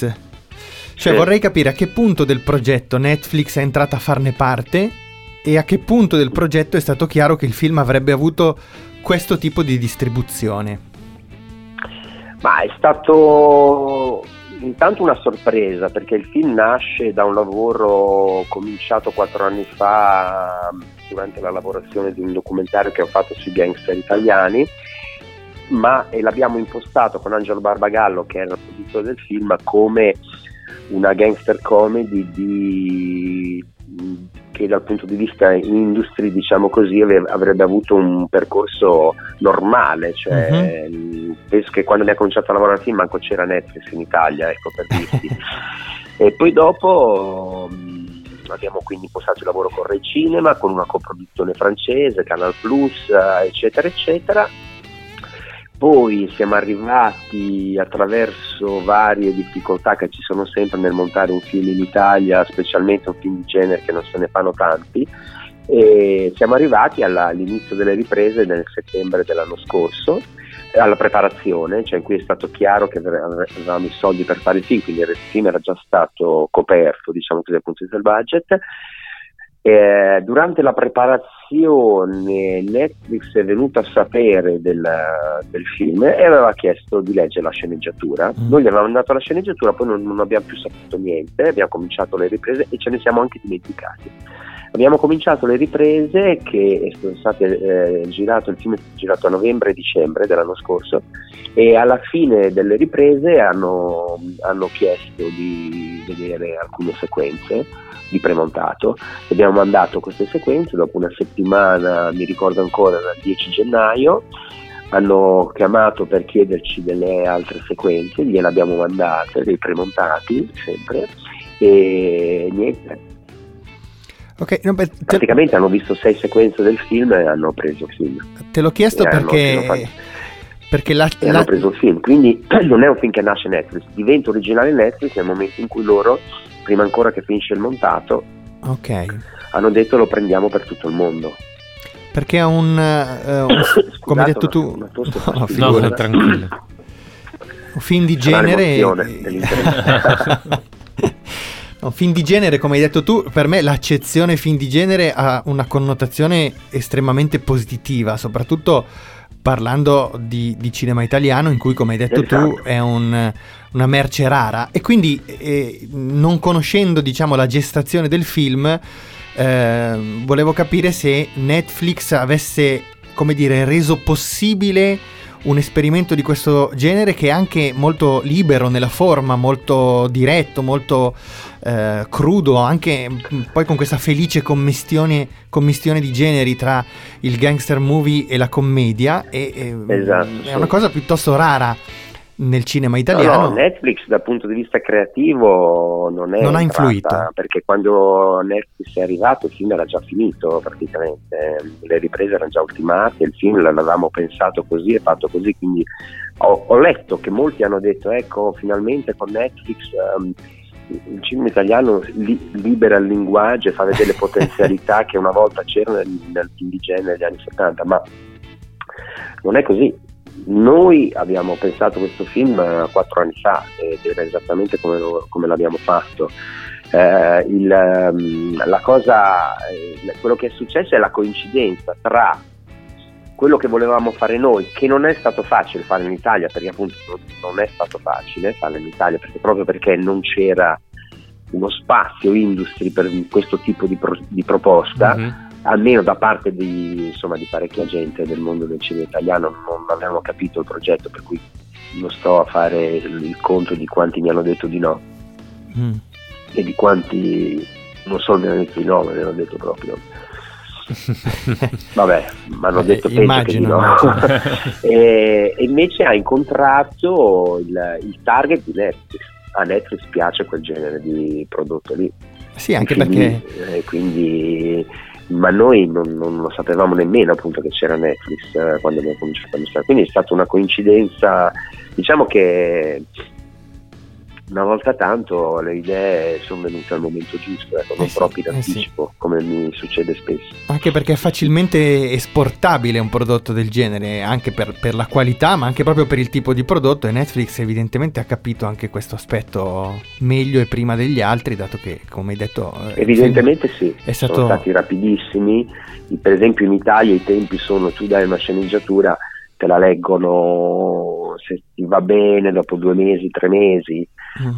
Cioè Sì. vorrei capire a che punto del progetto Netflix è entrata a farne parte e a che punto del progetto è stato chiaro che il film avrebbe avuto questo tipo di distribuzione. Ma è stato intanto una sorpresa perché il film nasce da un lavoro cominciato quattro anni fa durante la lavorazione di un documentario che ho fatto sui gangster italiani ma l'abbiamo impostato con Angelo Barbagallo che era il produttore del film come una gangster comedy di- che dal punto di vista industry diciamo così avrebbe avuto un percorso normale cioè mh, penso che quando mi ha cominciato a lavorare al film manco c'era Netflix in Italia ecco per dirti. E poi dopo mh, abbiamo quindi impostato il lavoro con Rai Cinema con una coproduzione francese Canal Plus eh, eccetera eccetera poi siamo arrivati attraverso varie difficoltà che ci sono sempre nel montare un film in Italia, specialmente un film di genere che non se ne fanno tanti, e siamo arrivati alla- all'inizio delle riprese nel settembre dell'anno scorso, alla preparazione, cioè in cui è stato chiaro che avevamo i soldi per fare il film, quindi il film era già stato coperto, diciamo così, dal punto di vista del budget. Eh, durante la preparazione Netflix è venuto a sapere del, del film e aveva chiesto di leggere la sceneggiatura. Noi gli avevamo mandato la sceneggiatura, poi non, non abbiamo più saputo niente, abbiamo cominciato le riprese e ce ne siamo anche dimenticati. Abbiamo cominciato le riprese che sono state eh, girato, il film è stato girato a novembre e dicembre dell'anno scorso e alla fine delle riprese hanno, hanno chiesto di vedere alcune sequenze di premontato. Abbiamo mandato queste sequenze dopo una settimana, mi ricordo ancora, il 10 gennaio, hanno chiamato per chiederci delle altre sequenze, gliele abbiamo mandate, dei premontati sempre, e niente. Ok, no, beh, te, Praticamente hanno visto sei sequenze del film e hanno preso il film. te l'ho chiesto E perché, hanno perché la, e la- hanno preso il film. Quindi non è un film che nasce Netflix, diventa originale Netflix nel momento in cui loro, prima ancora che finisce il montato, Ok, hanno detto lo prendiamo per tutto il mondo. perché è un, eh, un- come hai detto tu, una no, fastidiosa. figurati. tranquillo. un film di genere... Un film di genere, come hai detto tu, per me l'accezione film di genere ha una connotazione estremamente positiva, soprattutto parlando di, di cinema italiano in cui, come hai detto tu, Esatto. è un- una merce rara. E quindi, eh, non conoscendo, diciamo, la gestazione del film, eh, volevo capire se Netflix avesse, come dire, reso possibile un esperimento di questo genere che è anche molto libero nella forma, molto diretto, molto eh, crudo, anche mh, poi con questa felice commistione, commistione di generi tra il gangster movie e la commedia. E, e, Esatto, è una cosa piuttosto rara nel cinema No, italiano. no, Netflix dal punto di vista creativo non è Non ha influito. perché quando Netflix è arrivato il film era già finito praticamente, le riprese erano già ultimate, il film l'avevamo pensato così e fatto così, quindi ho, ho letto che molti hanno detto ecco finalmente con Netflix ehm, il cinema italiano li- libera il linguaggio e fa vedere le potenzialità che una volta c'erano nel, nel film di genere negli anni 70, ma non è così. Noi abbiamo pensato questo film eh, quattro anni fa ed era esattamente come, lo- come l'abbiamo fatto. Eh, il, ehm, cosa, eh, quello che è successo è la coincidenza tra quello che volevamo fare noi, che non è stato facile fare in Italia, perché appunto non, è stato facile farlo in Italia, perché proprio perché non c'era uno spazio industry per questo tipo di, pro- di proposta, almeno da parte di, insomma, di parecchia gente del mondo del cinema italiano non avevano capito il progetto, per cui non sto a fare il, conto di quanti mi hanno detto di no Mm. e di quanti non solo mi hanno detto di no, ma mi hanno detto proprio. Vabbè, mi hanno Eh, detto penso immagino, che di no. e, e invece ha incontrato il, il target di Netflix. A Netflix piace quel genere di prodotto lì. Sì, anche Quindi- perché eh, quindi, ma noi non, non lo sapevamo nemmeno appunto che c'era Netflix eh, quando abbiamo cominciato a mostrare. Quindi è stata una coincidenza, diciamo che una volta tanto le idee sono venute al momento giusto, ecco, non Eh sì, proprio in eh sì. anticipo, come mi succede spesso. Anche perché è facilmente esportabile un prodotto del genere, anche per, per la qualità, ma anche proprio per il tipo di prodotto. E Netflix evidentemente ha capito anche questo aspetto meglio e prima degli altri, dato che, come hai detto, eh, Evidentemente sì, è stato... sono stati rapidissimi, per esempio in Italia i tempi sono tu dai una sceneggiatura, te la leggono se ti va bene dopo due mesi, tre mesi,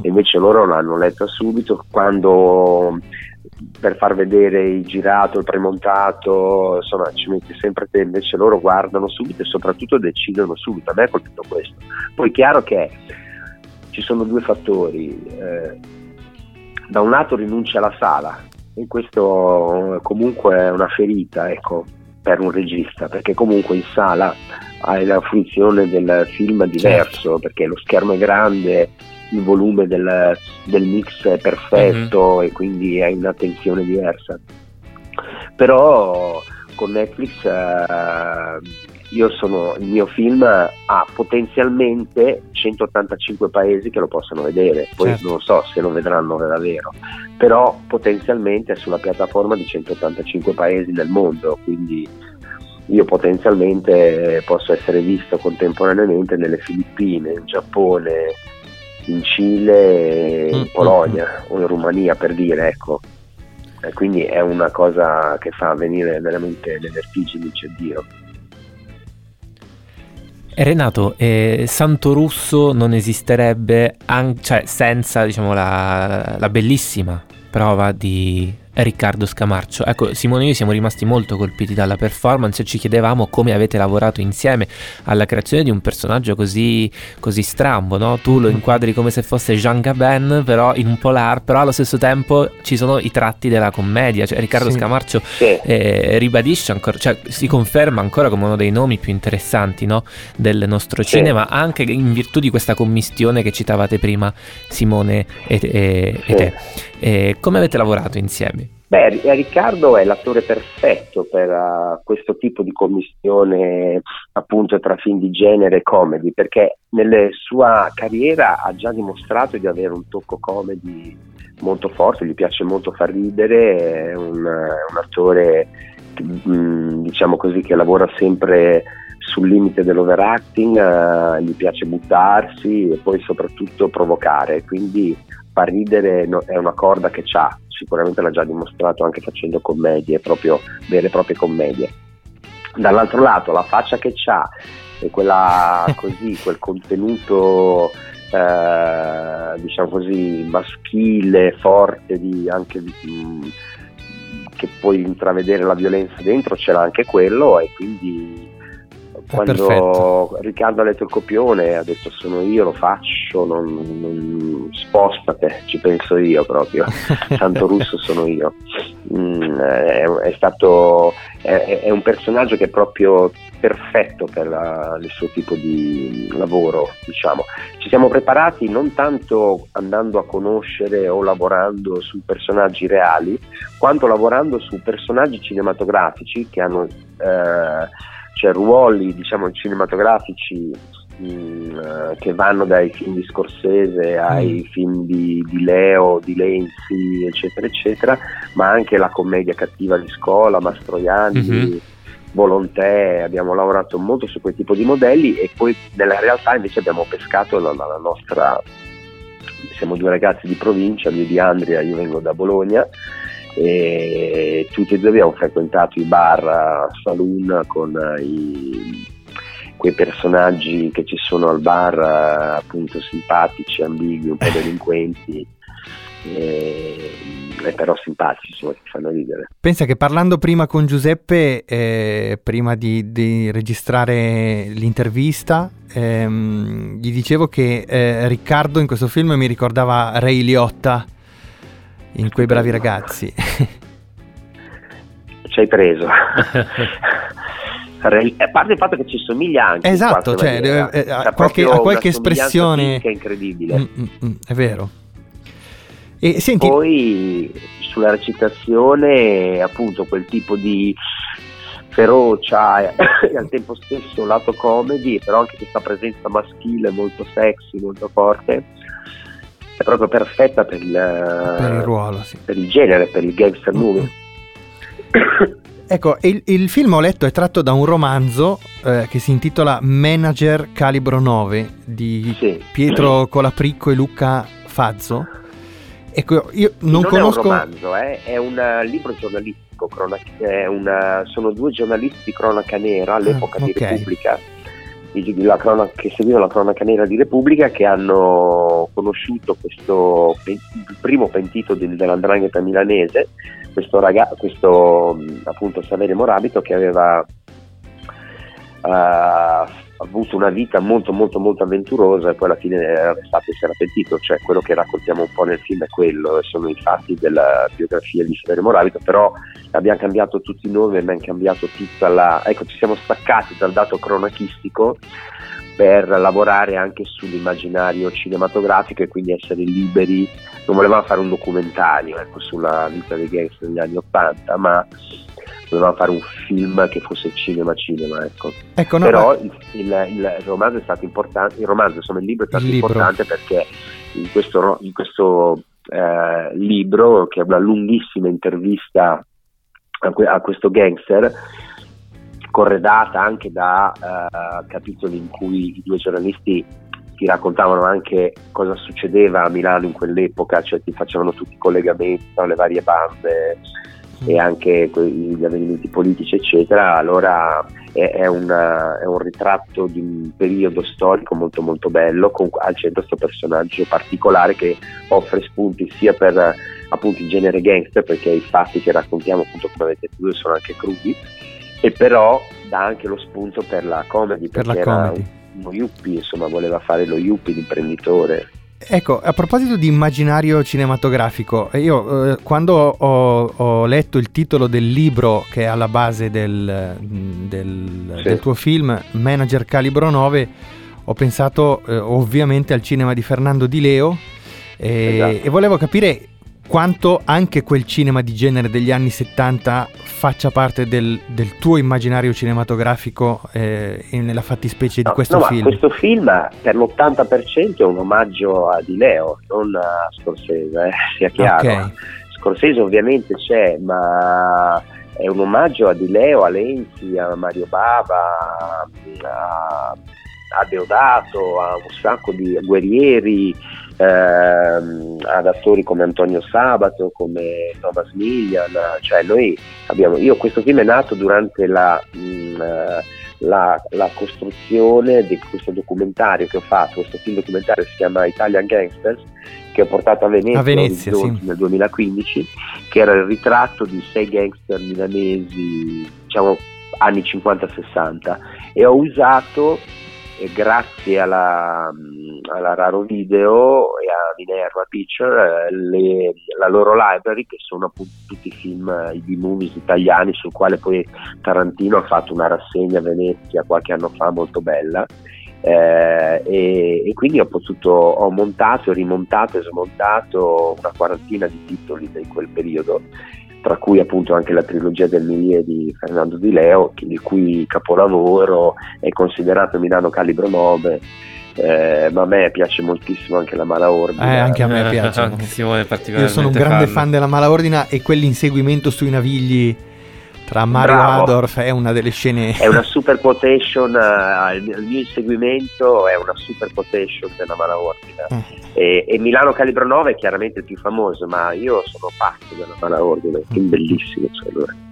invece loro l'hanno letta subito quando per far vedere il girato, il premontato, insomma ci metti sempre te, invece loro guardano subito e soprattutto decidono subito, a me ha colpito questo. Poi è chiaro che ci sono due fattori, eh, da un lato rinuncia alla sala e questo comunque è una ferita ecco, per un regista, perché comunque in sala hai la fruizione del film diverso, perché lo schermo è grande, il volume del, del mix è perfetto e quindi hai un'attenzione diversa. Però con Netflix eh, io sono, il mio film ha potenzialmente 185 paesi che lo possono vedere, poi Certo. non so se lo vedranno davvero, però potenzialmente è sulla piattaforma di 185 paesi nel mondo, quindi io potenzialmente posso essere visto contemporaneamente nelle Filippine, in Giappone, in Cile, in Mm, Polonia o in Romania per dire, ecco. E quindi è una cosa che fa venire veramente le vertigini, c'è Dio. E Renato, eh, Santo Russo non esisterebbe an- cioè, senza diciamo, la, la bellissima prova di Riccardo Scamarcio. Ecco, Simone e io siamo rimasti molto colpiti dalla performance e ci chiedevamo come avete lavorato insieme alla creazione di un personaggio così, così strambo, no? Tu lo inquadri come se fosse Jean Gabin, però in un polar, però allo stesso tempo ci sono i tratti della commedia, cioè Riccardo Sì. Scamarcio Sì. eh, ribadisce ancora, cioè si conferma ancora come uno dei nomi più interessanti no? del nostro Sì. cinema, anche in virtù di questa commistione che citavate prima Simone e, e- e te. Eh, come avete lavorato insieme? Beh, Ri- Riccardo è l'attore perfetto per eh, questo tipo di commissione appunto tra film di genere e comedy, perché nella sua carriera ha già dimostrato di avere un tocco comedy molto forte, gli piace molto far ridere, è un, è un attore mm, diciamo così che lavora sempre sul limite dell'overacting, eh, gli piace buttarsi e poi soprattutto provocare, quindi far ridere no- è una corda che c'ha, sicuramente l'ha già dimostrato anche facendo commedie, proprio vere e proprie commedie. Dall'altro lato la faccia che c'ha e quella così, quel contenuto eh, diciamo così maschile, forte, di anche mh, che puoi intravedere la violenza dentro, c'era anche quello e quindi quando perfetto. Riccardo ha letto il copione ha detto sono io, lo faccio, non, non- spostate, ci penso io proprio, Santo Russo sono io. Mm, è, è stato è, è un personaggio che è proprio perfetto per la- il suo tipo di lavoro, diciamo. Ci siamo preparati non tanto andando a conoscere o lavorando su personaggi reali, quanto lavorando su personaggi cinematografici che hanno eh, cioè ruoli diciamo cinematografici mh, eh, che vanno dai film di Scorsese ai film di, di Leo, di Lenzi, eccetera, eccetera, ma anche la commedia cattiva di scuola, Mastroianni, Mhm. Volonté, abbiamo lavorato molto su quel tipo di modelli e poi nella realtà invece abbiamo pescato la, la- la nostra, siamo due ragazzi di provincia, lui di Andria, io vengo da Bologna e tutti e due abbiamo frequentato i bar eh, saloon con eh, i- quei personaggi che ci sono al bar eh, appunto simpatici, ambigui, un po' delinquenti. E, e però simpatici insomma che fanno ridere. Pensa che parlando prima con Giuseppe, eh, prima di, di registrare l'intervista, ehm, gli dicevo che eh, Riccardo in questo film mi ricordava Ray Liotta in quei bravi ragazzi. ci hai preso Re- a parte il fatto che ci somiglia anche Esatto, cioè, eh, eh, C'ha qualche- ha qualche espressione- fisica incredibile Mm, mm, mm, è vero. E senti, Poi sulla recitazione, appunto, quel tipo di ferocia e al tempo stesso lato comedy, però anche questa presenza maschile molto sexy, molto forte, è proprio perfetta per il, per il ruolo, sì. per il genere, per il gangster movie. Ecco, il, il film ho letto è tratto da un romanzo eh, che si intitola Manager Calibro 9 di Pietro Colapricco e Luca Fazzo. Ecco, io non, conosco... è un romanzo, eh, è un eh, libro giornalistico, cronaca- una- sono due giornalisti di cronaca nera all'epoca di ok. Repubblica, di- la cronaca- che seguivano la cronaca nera di Repubblica, che hanno conosciuto questo il primo pentito del- dell'andrangheta milanese, questo, raga- questo appunto Saverio Morabito che aveva ha avuto una vita molto molto molto avventurosa e poi alla fine era arrestato e si era pentito, cioè quello che raccontiamo un po' nel film è quello, sono i fatti della biografia di Saverio Moravito, però abbiamo cambiato tutti i nomi, abbiamo cambiato tutta la... ecco ci siamo staccati dal dato cronachistico per lavorare anche sull'immaginario cinematografico e quindi essere liberi, non volevamo fare un documentario ecco, sulla vita dei gangster negli anni Ottanta, ma volevamo fare un film che fosse cinema cinema ecco. Ecco, no, però ma- il, il- il romanzo è stato importante il romanzo insomma il libro è stato importante perché in questo, in questo eh, libro che è una lunghissima intervista a, que- a questo gangster corredata anche da eh, capitoli in cui i due giornalisti ti raccontavano anche cosa succedeva a Milano in quell'epoca, cioè ti facevano tutti i collegamenti tra le varie bande e anche gli avvenimenti politici eccetera, allora è, è un, è un ritratto di un periodo storico molto molto bello con al centro questo personaggio particolare che offre spunti sia per appunto il genere gangster perché i fatti che raccontiamo appunto come avete detto sono anche crudi e però dà anche lo spunto per la comedy Per la perché era comedy. uno yuppie insomma voleva fare lo yuppie l'imprenditore Ecco, a proposito di immaginario cinematografico, eh, io eh, quando ho, ho letto il titolo del libro che è alla base del, del- Sì. del tuo film, Manager Calibro 9, ho pensato eh, ovviamente al cinema di Fernando Di Leo e, Esatto. e volevo capire quanto anche quel cinema di genere degli anni 70 faccia parte del, del tuo immaginario cinematografico eh, nella fattispecie di No, questo no, film. questo film per l'80% è un omaggio a Di Leo, non a Scorsese, eh, sia chiaro. Ok. Scorsese ovviamente c'è, ma è un omaggio a Di Leo, a Lenzi, a Mario Bava, a, a Deodato, a un sacco di guerrieri, ehm, ad attori come Antonio Sabato, come Thomas Millian, cioè noi abbiamo, io questo film è nato durante la, mh, eh, la, la costruzione di questo documentario che ho fatto, questo film documentario si chiama Italian Gangsters, che ho portato a Venezia, A Venezia, sì. nel 2015, che era il ritratto di sei gangster milanesi, diciamo anni 50-60, e ho usato e grazie alla, alla Raro Video e a Minerva Picture eh, le- la loro library che sono appunto tutti i film, eh, i B-movies italiani sul quale poi Tarantino ha fatto una rassegna a Venezia qualche anno fa molto bella eh, e, e quindi ho potuto ho montato, rimontato e smontato una quarantina di titoli di quel periodo tra cui appunto anche la trilogia del Milieu di Fernando Di Leo, il cui capolavoro è considerato Milano Calibro 9, eh, ma a me piace moltissimo anche la Mala Ordine. Eh, anche a me piace. Anche Simone è Io sono un grande fan della Malaordina e quell'inseguimento sui navigli Tra Mario Bravo. Adorf è una delle scene... È una super quotation, eh, il mio inseguimento è una super quotation della mala ordine. Eh. E, e Milano Calibro 9 è chiaramente il più famoso, ma io sono pazzo della mala ordine, è un film bellissimo. secondo me.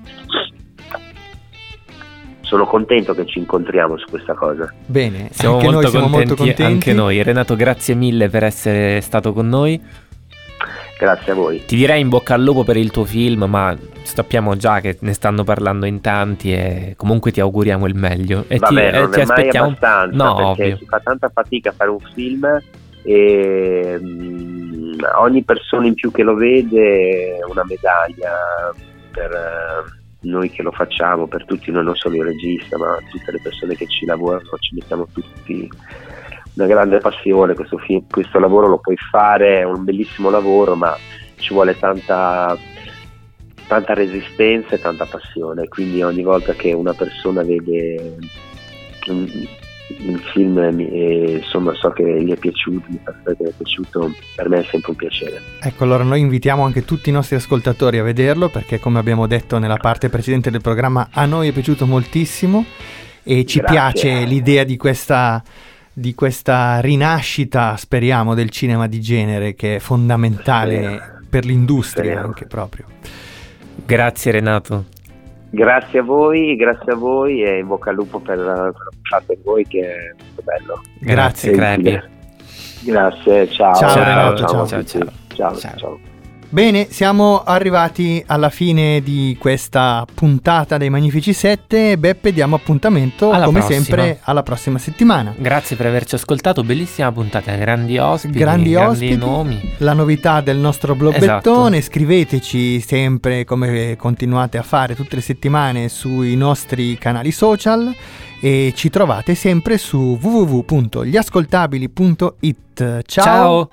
Sono contento che ci incontriamo su questa cosa. Bene, Siamo, anche molto, noi siamo contenti, molto contenti. Anche noi. Renato, grazie mille per essere stato con noi. Grazie a voi. Ti direi in bocca al lupo per il tuo film, ma sappiamo già che ne stanno parlando in tanti e comunque ti auguriamo il meglio. E Vabbè, ti, eh, non ti è mai aspettiamo. abbastanza no, perché ovvio. si fa tanta fatica a fare un film e mm, ogni persona in più che lo vede è una medaglia per eh, noi che lo facciamo, per tutti noi, non solo il regista, ma tutte le persone che ci lavorano, ci mettiamo tutti una grande passione, questo, fi- questo lavoro lo puoi fare, è un bellissimo lavoro, ma ci vuole tanta tanta resistenza e tanta passione, quindi ogni volta che una persona vede un, un film e insomma so che gli è piaciuto, mi fa sapere che gli è piaciuto, per me è sempre un piacere. Ecco, allora noi invitiamo anche tutti i nostri ascoltatori a vederlo perché come abbiamo detto nella parte precedente del programma a noi è piaciuto moltissimo e ci Grazie. piace l'idea di questa, di questa rinascita, speriamo, del cinema di genere che è fondamentale Speriamo. per l'industria Speriamo. anche proprio. Grazie Renato. Grazie a voi, grazie a voi e in bocca al lupo per quello che fate voi che è molto bello. Grazie. Crepi. Grazie, ciao. Ciao, Ciao, Renato, ciao, ciao. tutti. ciao, ciao. Bene, siamo arrivati alla fine di questa puntata dei Magnifici 7. Beppe, diamo appuntamento Alla come prossima. sempre alla prossima settimana. Grazie per averci ascoltato, bellissima puntata, grandi ospiti, grandi ospiti, nomi. la novità del nostro bloggettone, scriveteci sempre come continuate a fare tutte le settimane sui nostri canali social e ci trovate sempre su www.gliascoltabili.it. Ciao. Ciao.